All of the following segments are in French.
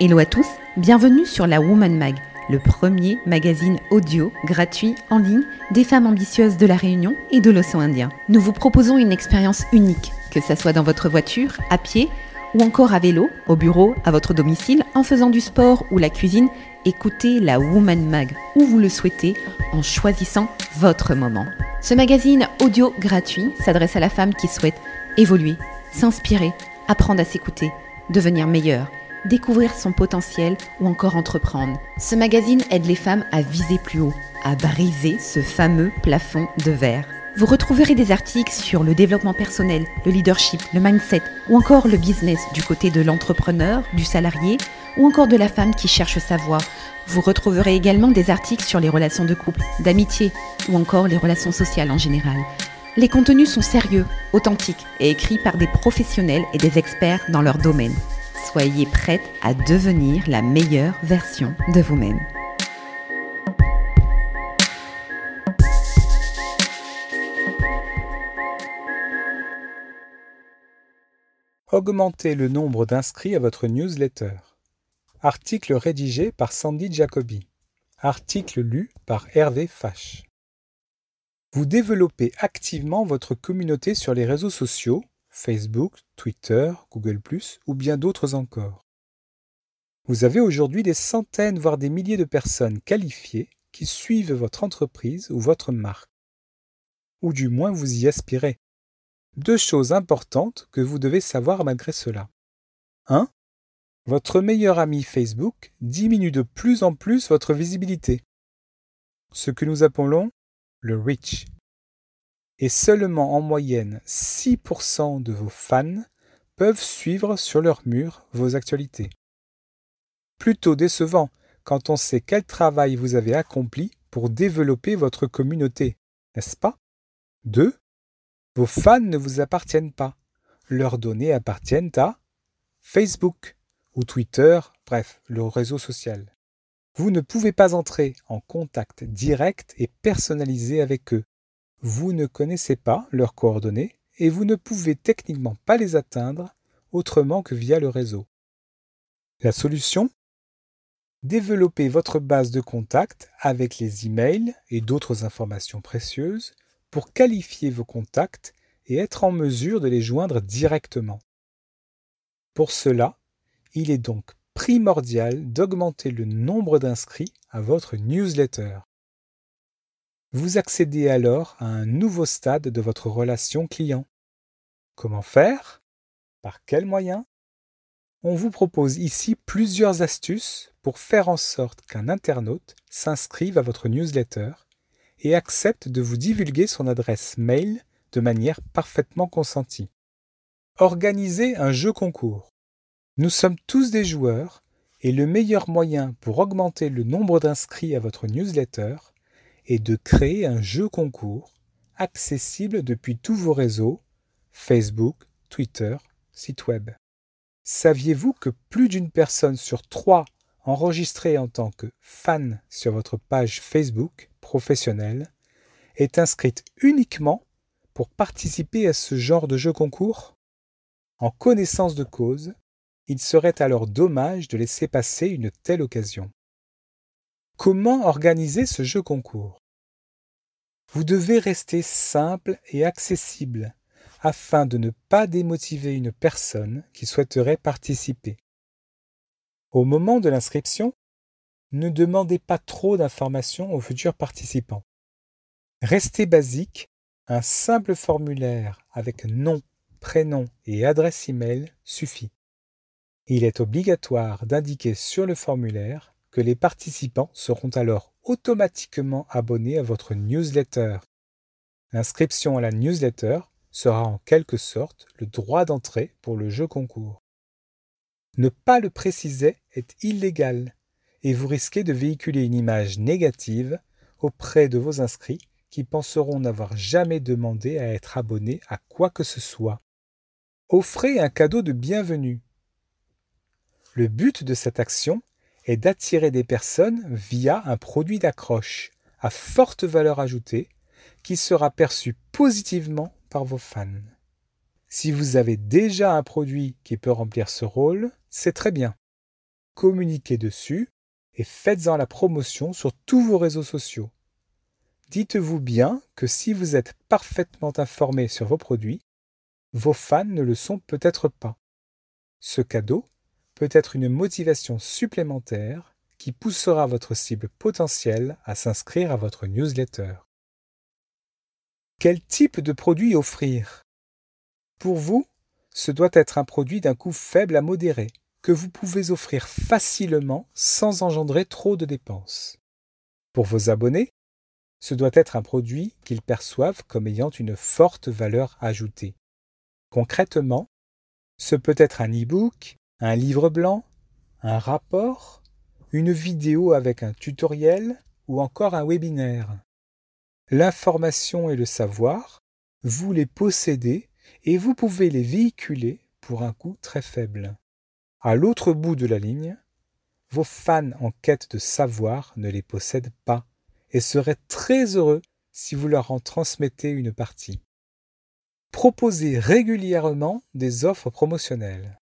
Hello à tous, bienvenue sur la Woman Mag, le premier magazine audio gratuit en ligne des femmes ambitieuses de la Réunion et de l'océan Indien. Nous vous proposons une expérience unique, que ça soit dans votre voiture, à pied ou encore à vélo, au bureau, à votre domicile, en faisant du sport ou la cuisine. Écoutez la Woman Mag où vous le souhaitez en choisissant votre moment. Ce magazine audio gratuit s'adresse à la femme qui souhaite évoluer, s'inspirer, apprendre à s'écouter, devenir meilleure découvrir son potentiel ou encore entreprendre. Ce magazine aide les femmes à viser plus haut, à briser ce fameux plafond de verre. Vous retrouverez des articles sur le développement personnel, le leadership, le mindset ou encore le business du côté de l'entrepreneur, du salarié ou encore de la femme qui cherche sa voie. Vous retrouverez également des articles sur les relations de couple, d'amitié ou encore les relations sociales en général. Les contenus sont sérieux, authentiques et écrits par des professionnels et des experts dans leur domaine. Soyez prête à devenir la meilleure version de vous-même. Augmentez le nombre d'inscrits à votre newsletter. Article rédigé par Sandy Jacobi. Article lu par Hervé Fache. Vous développez activement votre communauté sur les réseaux sociaux Facebook, Twitter, Google ⁇ ou bien d'autres encore. Vous avez aujourd'hui des centaines, voire des milliers de personnes qualifiées qui suivent votre entreprise ou votre marque. Ou du moins vous y aspirez. Deux choses importantes que vous devez savoir malgré cela. 1. Votre meilleur ami Facebook diminue de plus en plus votre visibilité. Ce que nous appelons le reach et seulement en moyenne 6% de vos fans peuvent suivre sur leur mur vos actualités. Plutôt décevant quand on sait quel travail vous avez accompli pour développer votre communauté, n'est-ce pas? 2. Vos fans ne vous appartiennent pas. Leurs données appartiennent à Facebook ou Twitter, bref, le réseau social. Vous ne pouvez pas entrer en contact direct et personnalisé avec eux vous ne connaissez pas leurs coordonnées et vous ne pouvez techniquement pas les atteindre autrement que via le réseau. La solution? Développez votre base de contacts avec les emails et d'autres informations précieuses pour qualifier vos contacts et être en mesure de les joindre directement. Pour cela, il est donc primordial d'augmenter le nombre d'inscrits à votre newsletter. Vous accédez alors à un nouveau stade de votre relation client. Comment faire? Par quels moyens? On vous propose ici plusieurs astuces pour faire en sorte qu'un internaute s'inscrive à votre newsletter et accepte de vous divulguer son adresse mail de manière parfaitement consentie. Organisez un jeu concours. Nous sommes tous des joueurs et le meilleur moyen pour augmenter le nombre d'inscrits à votre newsletter et de créer un jeu concours accessible depuis tous vos réseaux Facebook, Twitter, site web. Saviez-vous que plus d'une personne sur trois enregistrée en tant que fan sur votre page Facebook professionnelle est inscrite uniquement pour participer à ce genre de jeu concours? En connaissance de cause, il serait alors dommage de laisser passer une telle occasion. Comment organiser ce jeu concours? Vous devez rester simple et accessible afin de ne pas démotiver une personne qui souhaiterait participer. Au moment de l'inscription, ne demandez pas trop d'informations aux futurs participants. Restez basique, un simple formulaire avec nom, prénom et adresse email suffit. Il est obligatoire d'indiquer sur le formulaire les participants seront alors automatiquement abonnés à votre newsletter. L'inscription à la newsletter sera en quelque sorte le droit d'entrée pour le jeu concours. Ne pas le préciser est illégal et vous risquez de véhiculer une image négative auprès de vos inscrits qui penseront n'avoir jamais demandé à être abonnés à quoi que ce soit. Offrez un cadeau de bienvenue. Le but de cette action est d'attirer des personnes via un produit d'accroche à forte valeur ajoutée qui sera perçu positivement par vos fans. Si vous avez déjà un produit qui peut remplir ce rôle, c'est très bien. communiquez dessus et faites-en la promotion sur tous vos réseaux sociaux. Dites-vous bien que si vous êtes parfaitement informé sur vos produits, vos fans ne le sont peut-être pas. Ce cadeau peut être une motivation supplémentaire qui poussera votre cible potentielle à s'inscrire à votre newsletter. Quel type de produit offrir? Pour vous, ce doit être un produit d'un coût faible à modéré, que vous pouvez offrir facilement sans engendrer trop de dépenses. Pour vos abonnés, ce doit être un produit qu'ils perçoivent comme ayant une forte valeur ajoutée. Concrètement, ce peut être un e-book, un livre blanc, un rapport, une vidéo avec un tutoriel ou encore un webinaire. L'information et le savoir, vous les possédez et vous pouvez les véhiculer pour un coût très faible. À l'autre bout de la ligne, vos fans en quête de savoir ne les possèdent pas et seraient très heureux si vous leur en transmettez une partie. Proposez régulièrement des offres promotionnelles.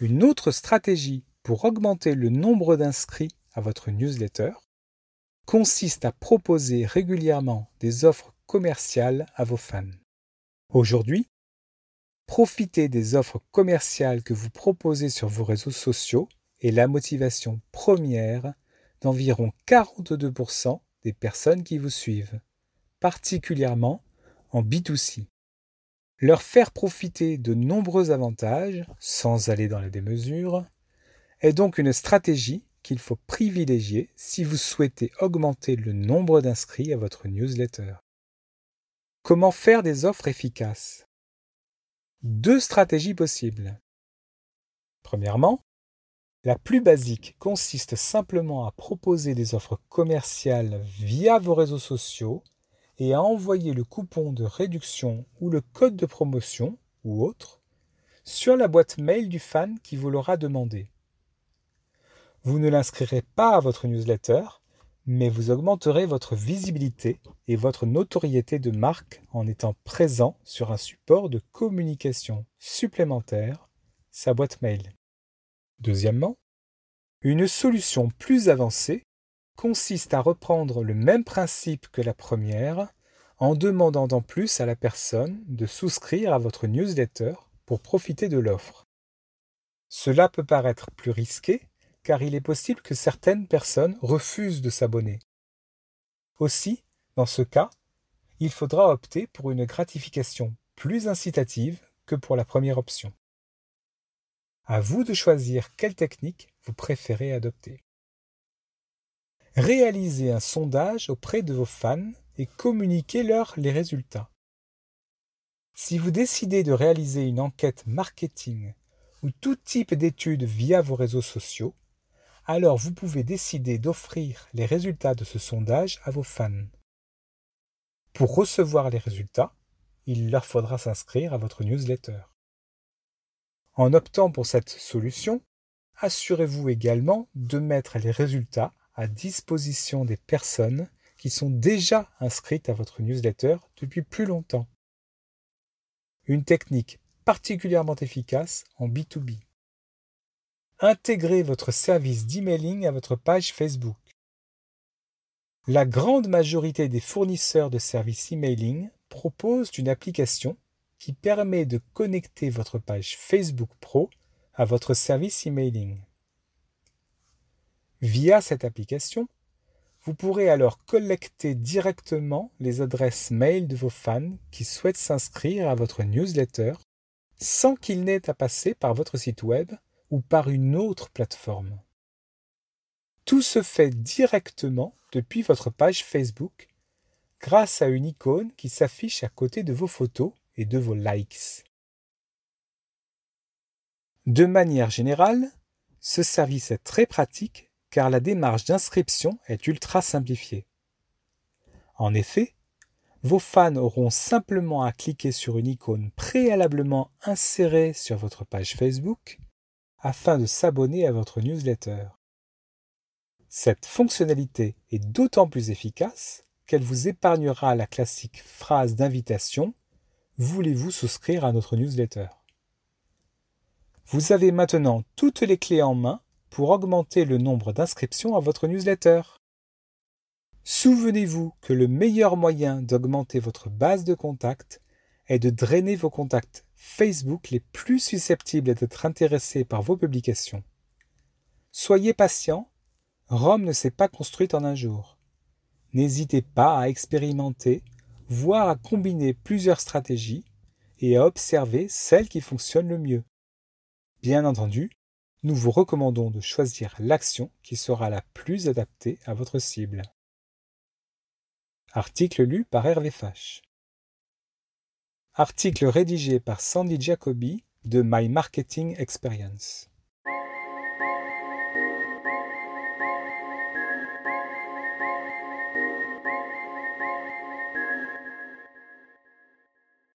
Une autre stratégie pour augmenter le nombre d'inscrits à votre newsletter consiste à proposer régulièrement des offres commerciales à vos fans. Aujourd'hui, profitez des offres commerciales que vous proposez sur vos réseaux sociaux et la motivation première d'environ 42% des personnes qui vous suivent, particulièrement en B2C. Leur faire profiter de nombreux avantages, sans aller dans la démesure, est donc une stratégie qu'il faut privilégier si vous souhaitez augmenter le nombre d'inscrits à votre newsletter. Comment faire des offres efficaces? Deux stratégies possibles. Premièrement, la plus basique consiste simplement à proposer des offres commerciales via vos réseaux sociaux et à envoyer le coupon de réduction ou le code de promotion ou autre sur la boîte mail du fan qui vous l'aura demandé. Vous ne l'inscrirez pas à votre newsletter, mais vous augmenterez votre visibilité et votre notoriété de marque en étant présent sur un support de communication supplémentaire, sa boîte mail. Deuxièmement, une solution plus avancée consiste à reprendre le même principe que la première en demandant en plus à la personne de souscrire à votre newsletter pour profiter de l'offre. Cela peut paraître plus risqué car il est possible que certaines personnes refusent de s'abonner. Aussi, dans ce cas, il faudra opter pour une gratification plus incitative que pour la première option. À vous de choisir quelle technique vous préférez adopter. Réalisez un sondage auprès de vos fans et communiquez-leur les résultats. Si vous décidez de réaliser une enquête marketing ou tout type d'études via vos réseaux sociaux, alors vous pouvez décider d'offrir les résultats de ce sondage à vos fans. Pour recevoir les résultats, il leur faudra s'inscrire à votre newsletter. En optant pour cette solution, assurez-vous également de mettre les résultats à disposition des personnes qui sont déjà inscrites à votre newsletter depuis plus longtemps. Une technique particulièrement efficace en B2B. Intégrez votre service d'emailing à votre page Facebook. La grande majorité des fournisseurs de services emailing proposent une application qui permet de connecter votre page Facebook Pro à votre service emailing. Via cette application, vous pourrez alors collecter directement les adresses mail de vos fans qui souhaitent s'inscrire à votre newsletter sans qu'ils n'aient à passer par votre site web ou par une autre plateforme. Tout se fait directement depuis votre page Facebook grâce à une icône qui s'affiche à côté de vos photos et de vos likes. De manière générale, ce service est très pratique car la démarche d'inscription est ultra simplifiée. En effet, vos fans auront simplement à cliquer sur une icône préalablement insérée sur votre page Facebook afin de s'abonner à votre newsletter. Cette fonctionnalité est d'autant plus efficace qu'elle vous épargnera la classique phrase d'invitation Voulez-vous souscrire à notre newsletter? Vous avez maintenant toutes les clés en main pour augmenter le nombre d'inscriptions à votre newsletter. Souvenez-vous que le meilleur moyen d'augmenter votre base de contacts est de drainer vos contacts Facebook les plus susceptibles d'être intéressés par vos publications. Soyez patient, Rome ne s'est pas construite en un jour. N'hésitez pas à expérimenter, voire à combiner plusieurs stratégies et à observer celle qui fonctionne le mieux. Bien entendu, nous vous recommandons de choisir l'action qui sera la plus adaptée à votre cible. Article lu par Hervé Fache. Article rédigé par Sandy Jacobi de My Marketing Experience.